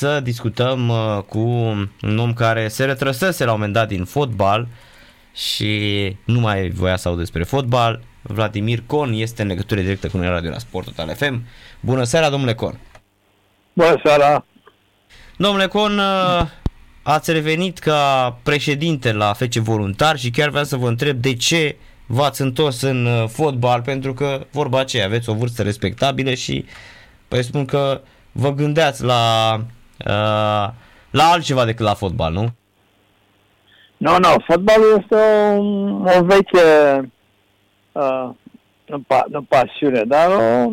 să discutăm uh, cu un om care se retrăsese la un moment dat din fotbal și nu mai voia să aud despre fotbal. Vladimir Con este în legătură directă cu noi la Radio la Sport Total FM. Bună seara, domnule Con! Bună seara! Domnule Con, uh, ați revenit ca președinte la FC Voluntar și chiar vreau să vă întreb de ce v-ați întors în uh, fotbal, pentru că vorba aceea, aveți o vârstă respectabilă și păi spun că vă gândeați la, uh, la altceva decât la fotbal, nu? Nu, nu, fotbalul este o, o veche uh, nu, pa, nu pasiune, dar o,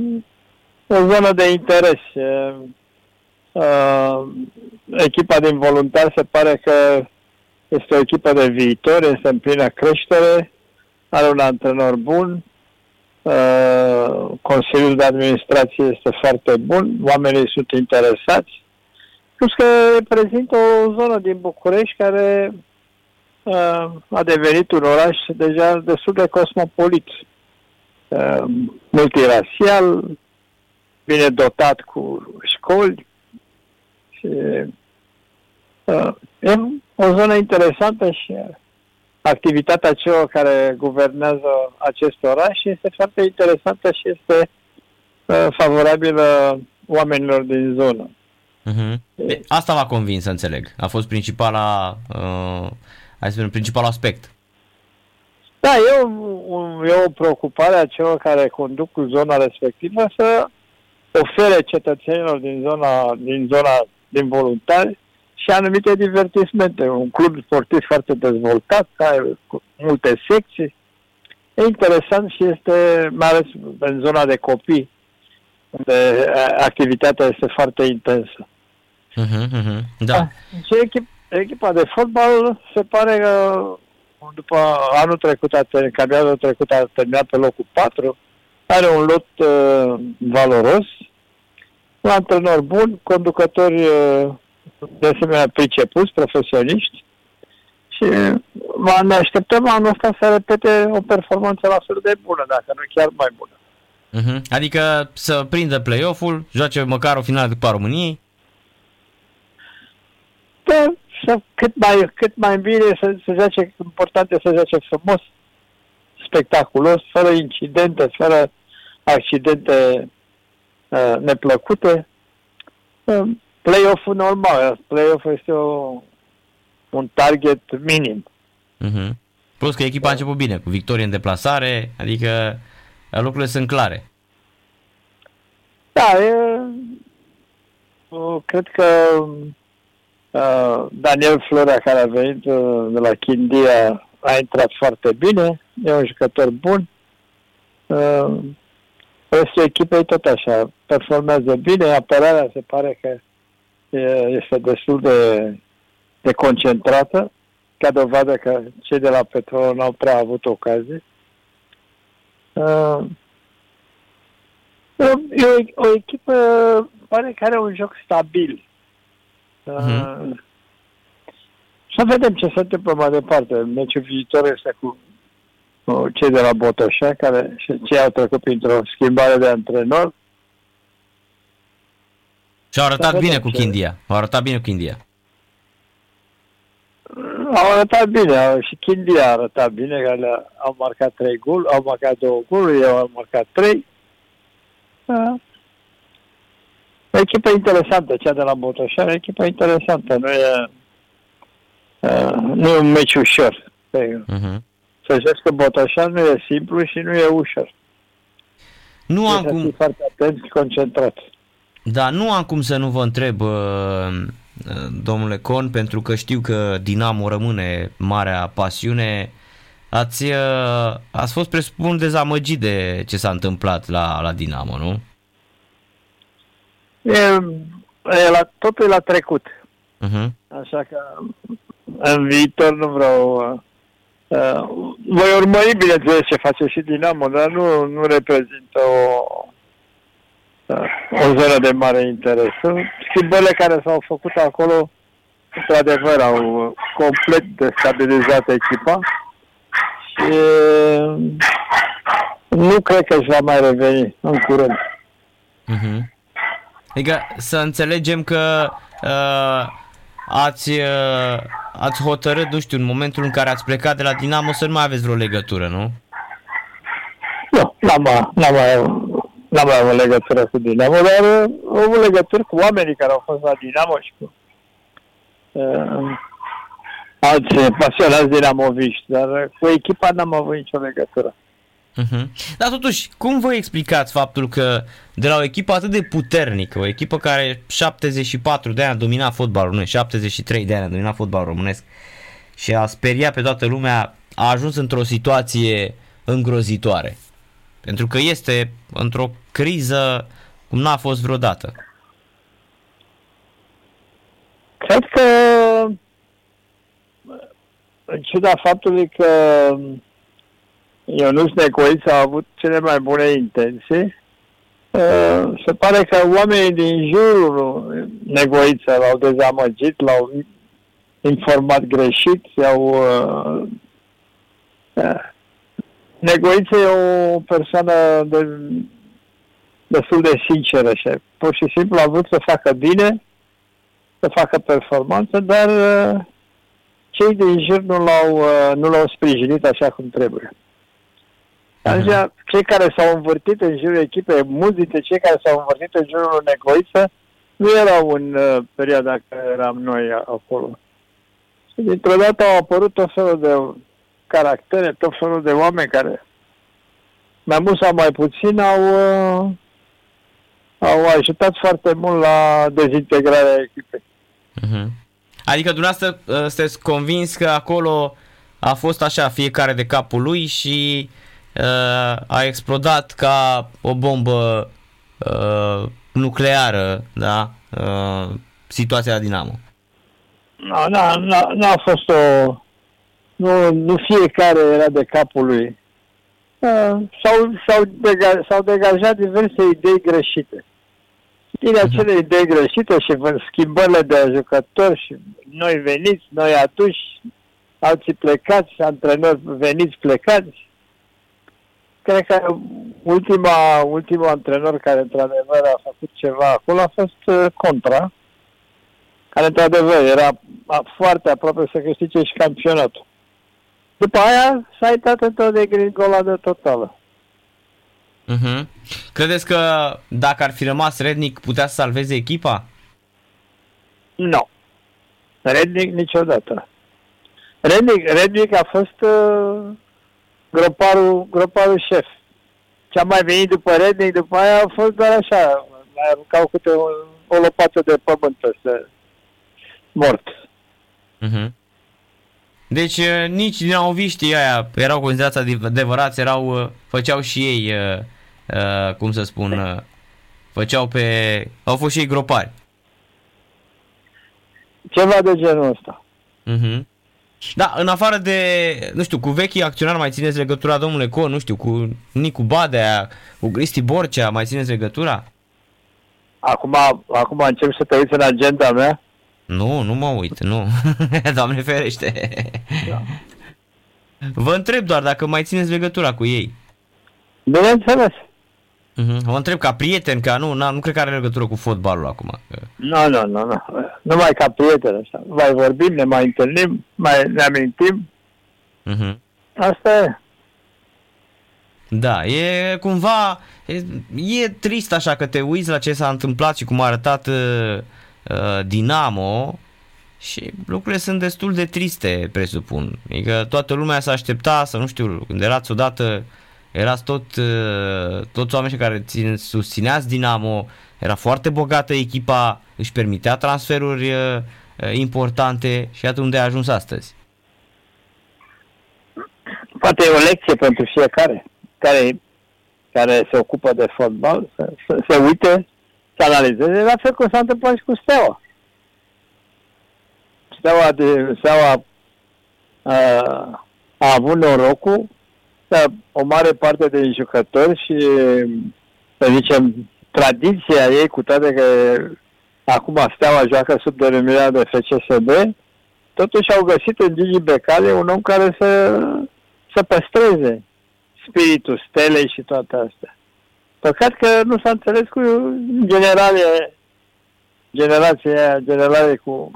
o zonă de interes. Uh, echipa din voluntari se pare că este o echipă de viitor, este în plină creștere, are un antrenor bun, uh, Consiliul de Administrație este foarte bun, oamenii sunt interesați, plus că reprezintă o zonă din București care uh, a devenit un oraș deja destul de cosmopolit, uh, multirasial, bine dotat cu școli și uh, e o zonă interesantă și activitatea celor care guvernează acest oraș este foarte interesantă și este uh, favorabilă oamenilor din zonă. Uh-huh. Asta v-a convins, să înțeleg. A fost principala, uh, hai să spunem, principalul aspect. Da, e o, e o preocupare a celor care conduc zona respectivă să ofere cetățenilor din zona, din zona, din voluntari și anumite divertismente. Un club sportiv foarte dezvoltat, care multe secții. E interesant și este, mai ales în zona de copii, unde activitatea este foarte intensă. Uh-huh, uh-huh. Da. Și echip, echipa de fotbal se pare că după anul trecut, a campionatul trecut a terminat pe locul 4, are un lot uh, valoros, un antrenor bun, conducători uh, de asemenea pricepuți, profesioniști și ne așteptăm anul ăsta să repete o performanță la fel de bună, dacă nu chiar mai bună. Uh-huh. Adică să prindă play-off-ul, joace măcar o finală după României? Da, să cât mai, cât mai bine să, să joace, important este să joace frumos, spectaculos, fără incidente, fără accidente uh, neplăcute. Uh, play-off-ul normal, play-off este o, un target minim. Uh-huh. Plus că echipa a început bine, cu victorie în deplasare, adică lucrurile sunt clare. Da, e, cred că uh, Daniel Florea, care a venit uh, de la Chindia, a intrat foarte bine, e un jucător bun. Uh, restul echipei tot așa, performează bine, apărarea se pare că este destul de, de concentrată, ca dovadă că cei de la Petrol n-au prea avut ocazie. Uh, e o, o echipă, pare că are un joc stabil. Uh, uh-huh. Să vedem ce se întâmplă mai departe. Meciul viitor este cu cei de la Botoșa, care și cei au trecut printr-o schimbare de antrenor. Și au arătat bine cu Chindia. Au arătat bine cu Chindia. Au arătat bine, și Chindia a arătat bine, că au marcat trei gol, au marcat două goluri, eu am marcat trei. Da. O echipă interesantă, cea de la Botoșani, o echipă interesantă, nu e, nu e un meci ușor. Uh-huh. Să știți că Botoșani nu e simplu și nu e ușor. Nu am cum... foarte atent și concentrat. Da, nu am cum să nu vă întreb, uh, domnule Con, pentru că știu că Dinamo rămâne marea pasiune. Ați, uh, ați fost, presupun, dezamăgit de ce s-a întâmplat la, la Dinamo, nu? E, e la, totul e la trecut. Uh-huh. Așa că în viitor nu vreau... Uh, voi urmări, bineînțeles, ce face și Dinamo, dar nu, nu reprezintă o, o zonă de mare interes. Schimbările care s-au făcut acolo, într-adevăr, au complet destabilizat echipa și nu cred că își va mai reveni în curând. Uh-huh. Adică să înțelegem că uh, ați, uh, ați hotărât, nu știu, în momentul în care ați plecat de la Dinamo să nu mai aveți vreo legătură, nu? Nu, n-am, n-am, n-am mai avut legătură cu Dinamo, dar uh, am avut legătură cu oamenii care au fost la Dinamo și cu uh, alți pasionați dinamoviști, dar uh, cu echipa n-am avut nicio legătură. Uh-huh. Dar totuși, cum vă explicați faptul că de la o echipă atât de puternică, o echipă care 74 de ani a dominat fotbalul românesc, 73 de ani a dominat fotbalul românesc și a speriat pe toată lumea, a ajuns într-o situație îngrozitoare? Pentru că este într-o criză cum n-a fost vreodată. Cred că, în ciuda faptului că Ionuț Necoiță a avut cele mai bune intenții, se pare că oamenii din jurul Negoiță l-au dezamăgit, l-au informat greșit, i-au Negoiță e o persoană de, destul de sinceră și pur și simplu a vrut să facă bine, să facă performanță, dar uh, cei din jur nu l-au, uh, nu l-au sprijinit așa cum trebuie. Atunci, uh-huh. cei care s-au învârtit în jurul echipei, mulți dintre cei care s-au învârtit în jurul Negoiță, nu erau în uh, perioada când eram noi acolo. Și dintr-o dată au apărut tot felul de caractere, tot felul de oameni care mai mult sau mai puțin au, uh, au ajutat foarte mult la dezintegrarea echipei. Uh-huh. Adică dumneavoastră uh, sunteți convins că acolo a fost așa fiecare de capul lui și uh, a explodat ca o bombă uh, nucleară, da? Uh, situația la Dinamo. Nu, nu, nu a fost o nu, nu fiecare era de capul lui. Uh, s-au, s-au, dega, s-au degajat diverse idei greșite. Din mhm. acele uh-huh. idei greșite și schimbările de jucători și noi veniți, noi aduși, alții plecați, antrenori veniți plecați. Cred că ultima, ultimul antrenor care într-adevăr a făcut ceva acolo a fost uh, Contra, care într-adevăr era foarte aproape să câștige și campionatul. După aia s-a uitat într-o de gringoladă totală. Uh-huh. Credeți că dacă ar fi rămas Rednic putea să salveze echipa? Nu. No. Rednic niciodată. Rednic, Rednic a fost uh, groparul, groparul șef. Ce a mai venit după Rednic, după aia a fost doar așa, mai aruncau câte o, o lopată de pământ să mort. Uh-huh. Deci nici din auviștii aia erau considerați adevărați, erau, făceau și ei, cum să spun, făceau pe, au fost și ei gropari. Ceva de genul ăsta. Uh-huh. Da, în afară de, nu știu, cu vechii acționari mai țineți legătura, domnule Co, nu știu, cu Nicu Badea, cu Cristi Borcea, mai țineți legătura? Acum, acum încep să te uiți în agenda mea nu, nu mă uit, nu. Doamne ferește. Da. Vă întreb doar dacă mai țineți legătura cu ei. Bineînțeles. Uh-huh. Vă întreb ca prieten, ca nu, nu cred că are legătură cu fotbalul acum. Nu, nu, nu, nu. Numai ca prieten așa. Mai vorbim, ne mai întâlnim, mai ne amintim. Uh-huh. Asta e. Da, e cumva, e, e trist așa că te uiți la ce s-a întâmplat și cum a arătat uh, Uh, Dinamo și lucrurile sunt destul de triste, presupun. Adică toată lumea s-a aștepta să, nu știu, când erați odată, erați tot, uh, toți oamenii care țin, susțineați Dinamo, era foarte bogată echipa, își permitea transferuri uh, importante și iată unde a ajuns astăzi. Poate e o lecție pentru fiecare care, care se ocupă de fotbal, să, să se uite să analizeze, la fel cum s-a întâmplat și cu Steaua. Steaua, de, Steaua a, a avut norocul că o mare parte din jucători și, să zicem, tradiția ei, cu toate că acum Steaua joacă sub denumirea de FCSB, totuși au găsit în Gigi Becale un om care să, să păstreze spiritul stelei și toate astea. Păcat că nu s-a înțeles cu, în general, e, generația aia, generație cu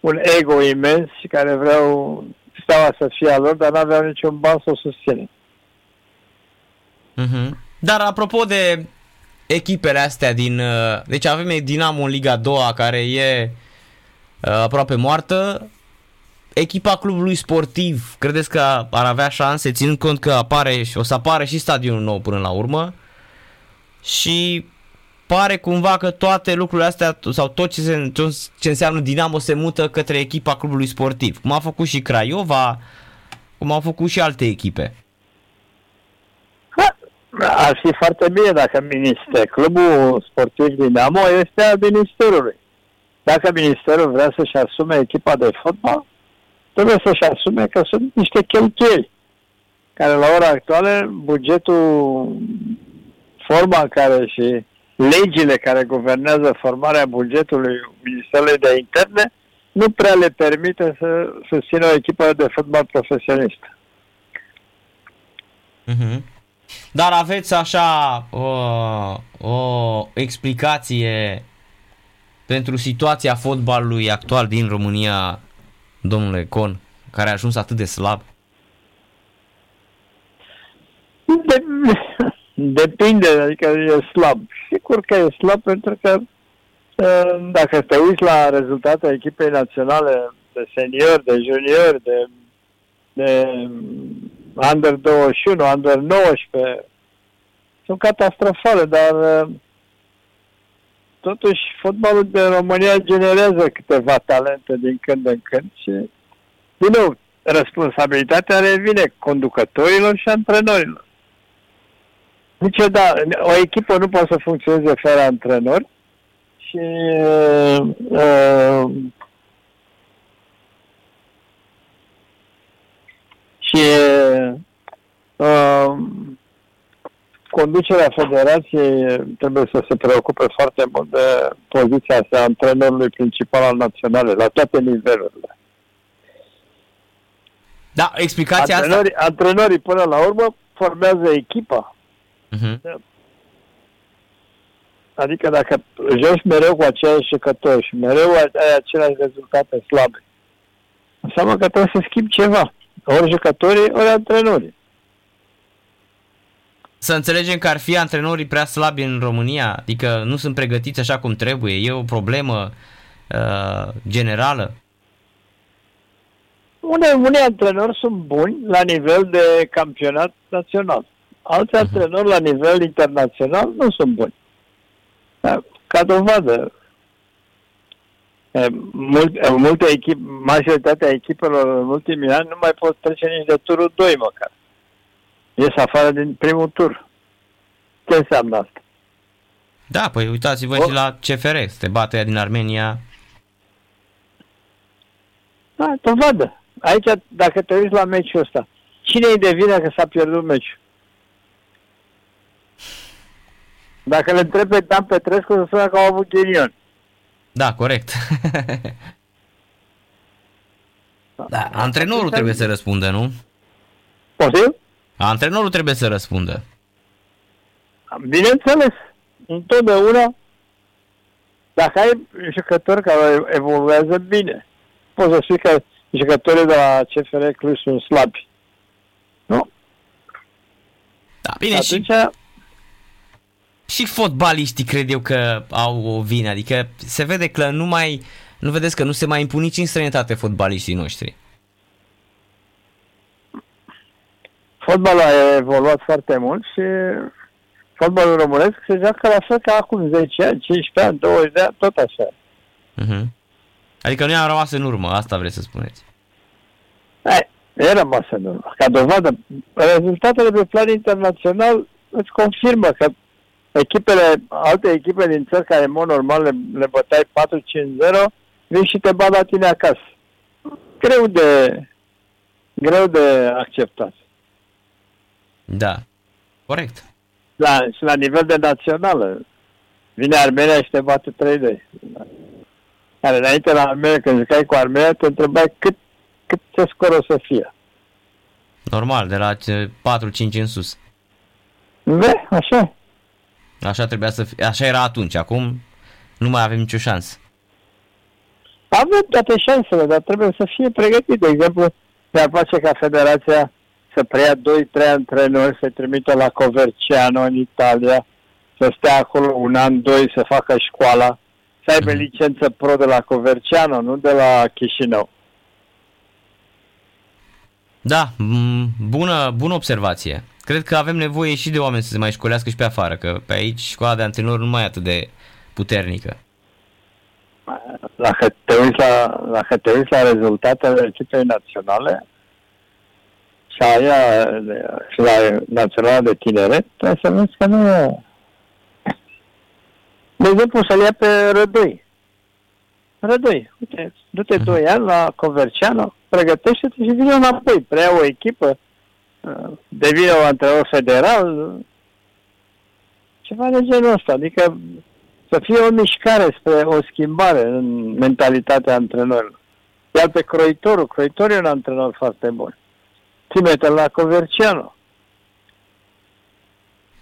un ego imens și care vreau steaua să fie a lor, dar n-aveau niciun ban să o susține. Mm-hmm. Dar apropo de echipele astea din... Uh, deci avem Dinamo în Liga 2 care e uh, aproape moartă. Echipa clubului sportiv, credeți că ar avea șanse, ținând cont că apare, o să apare și stadionul nou până la urmă? Și pare cumva că toate lucrurile astea sau tot ce, se, ce înseamnă Dinamo se mută către echipa clubului sportiv. Cum a făcut și Craiova, cum au făcut și alte echipe. Ar fi foarte bine dacă minister, clubul sportiv Dinamo este al ministerului. Dacă ministerul vrea să-și asume echipa de fotbal, trebuie să-și asume că sunt niște cheltuieli care la ora actuală bugetul, forma în care și legile care guvernează formarea bugetului Ministerului de Interne nu prea le permite să susțină o echipă de fotbal profesionistă. Mm-hmm. Dar aveți așa o, o explicație pentru situația fotbalului actual din România, domnule Con, care a ajuns atât de slab? De, depinde, adică e slab. Sigur că e slab pentru că ă, dacă te uiți la rezultatele echipei naționale de seniori, de juniori, de, de under 21, under 19, sunt catastrofale, dar ă, totuși fotbalul de România generează câteva talente din când în când și, din nou, responsabilitatea revine conducătorilor și antrenorilor. Niciodată, o echipă nu poate să funcționeze fără antrenori și uh, uh, și uh, conducerea federației trebuie să se preocupe foarte mult de poziția asta antrenorului principal al naționale, la toate nivelurile. Da, explicația antrenorii, asta... Antrenorii, până la urmă, formează echipa. Uh-huh. Adică dacă joci mereu cu aceiași jucători și mereu ai aceleași rezultate slabe, înseamnă că trebuie să schimbi ceva. Ori jucătorii, ori antrenorii. Să înțelegem că ar fi antrenorii prea slabi în România, adică nu sunt pregătiți așa cum trebuie, e o problemă uh, generală? Unei, unei antrenori sunt buni la nivel de campionat național. Alți uh-huh. antrenori la nivel internațional nu sunt buni. Da, ca dovadă, multe, multe echipe, majoritatea echipelor în ultimii ani nu mai pot trece nici de turul 2 măcar ies afară din primul tur. Ce înseamnă asta? Da, păi uitați-vă o... și la CFR, se bate ea din Armenia. Da, dovadă. Aici, dacă te uiți la meciul ăsta, cine îi devine că s-a pierdut meciul? Dacă le întreb pe Dan Petrescu, să spună că au avut ghinion. Da, corect. da, antrenorul trebuie să răspundă, nu? Posibil? Antrenorul trebuie să răspundă. Bineînțeles, întotdeauna, dacă ai jucători care evoluează bine, poți să spui că jucătorii de la CFR Cluj sunt slabi. Nu? Da, bine, Atunci, și, și fotbaliștii cred eu că au o vină, adică se vede că nu mai, nu vedeți că nu se mai impun nici în străinătate fotbaliștii noștri. fotbalul a evoluat foarte mult și fotbalul românesc se joacă la fel ca acum 10 ani, 15 ani, 20 de ani, tot așa. Uh-huh. Adică nu i-am rămas în urmă, asta vreți să spuneți. Hai, e rămas în urmă. Ca dovadă, rezultatele pe plan internațional îți confirmă că echipele, alte echipe din țări care în mod normal le, le bătai 4-5-0, vin și te bat la tine acasă. Greu de, greu de acceptat. Da, corect. La, și la nivel de națională. Vine Armenia și te bate 3 de. Care înainte la Armenia, când jucai cu Armenia, te întrebai cât, cât ce scor o să fie. Normal, de la 4-5 în sus. Da, așa. Așa trebuia să fie, așa era atunci, acum nu mai avem nicio șansă. Avem toate șansele, dar trebuie să fie pregătit. De exemplu, mi-ar place ca federația să preia 2-3 antrenori, să trimită la Coverciano în Italia, să stea acolo un an, doi, să facă școala, să aibă Mhm. licență pro de la Coverciano, nu de la Chișinău. Da, m- bună, bună observație. Cred că avem nevoie și de oameni să se mai școlească și pe afară, că pe aici școala de antrenori nu mai e atât de puternică. Dacă te uiți la, dacă te uiți la rezultatele echipei naționale și aia și la naționala de tineret, trebuie să vezi că nu e... De exemplu, să-l ia pe Rădoi. Rădoi, uite, du-te Mhm. 2 ani la Coverciano, pregătește-te și vine înapoi, preia o echipă, uh, devine un antrenor federal, ceva de genul ăsta, adică să fie o mișcare spre o schimbare în mentalitatea antrenorilor. Iar pe Croitorul, Croitorul e un antrenor foarte bun. Trimite la Coverciano.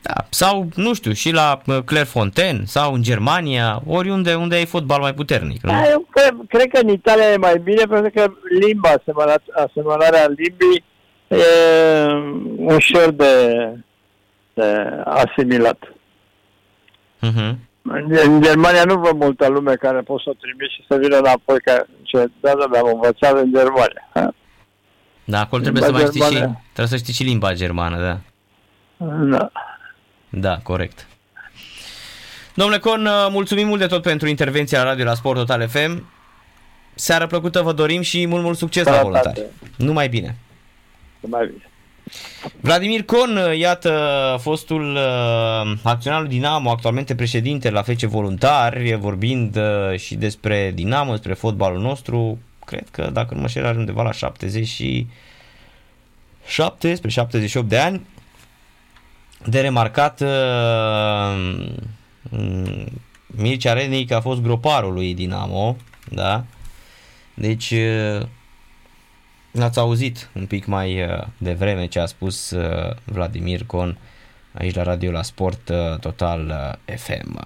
Da, sau, nu știu, și la uh, Clairefontaine sau în Germania, oriunde unde ai fotbal mai puternic. Nu? Da, eu cred, cred că în Italia e mai bine pentru că limba, asemănat, asemănarea limbii e ușor de, de asimilat. Uh-huh. În, în Germania nu văd multă lume care pot să o trimiți și să vină înapoi ca ce, da, da, am învățat în Germania. Ha? Da, acolo trebuie să Limba mai știi și, germană. trebuie să știi și limba germană, da. Da. Da, corect. Domnule Con, uh, mulțumim mult de tot pentru intervenția la radio la Sport Total FM. Seară plăcută vă dorim și mult, mult succes la Sănătate. voluntari. Numai bine. Mai bine. Vladimir Con, uh, iată, fostul uh, acționar Dinamo, actualmente președinte la FC Voluntari, vorbind uh, și despre Dinamo, despre fotbalul nostru, cred că, dacă nu mă șer, are undeva la 77, spre 78 de ani. De remarcat, uh, mm, Mircea Rednic a fost groparul lui Dinamo, da? Deci, uh, Ați auzit un pic mai uh, devreme ce a spus uh, Vladimir Con aici la radio la Sport uh, Total uh, FM.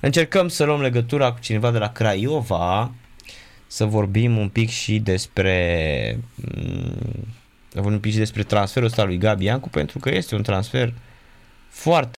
Încercăm să luăm legătura cu cineva de la Craiova să vorbim un pic și despre mm, să vorbim un pic și despre transferul ăsta lui Gabi Iancu pentru că este un transfer foarte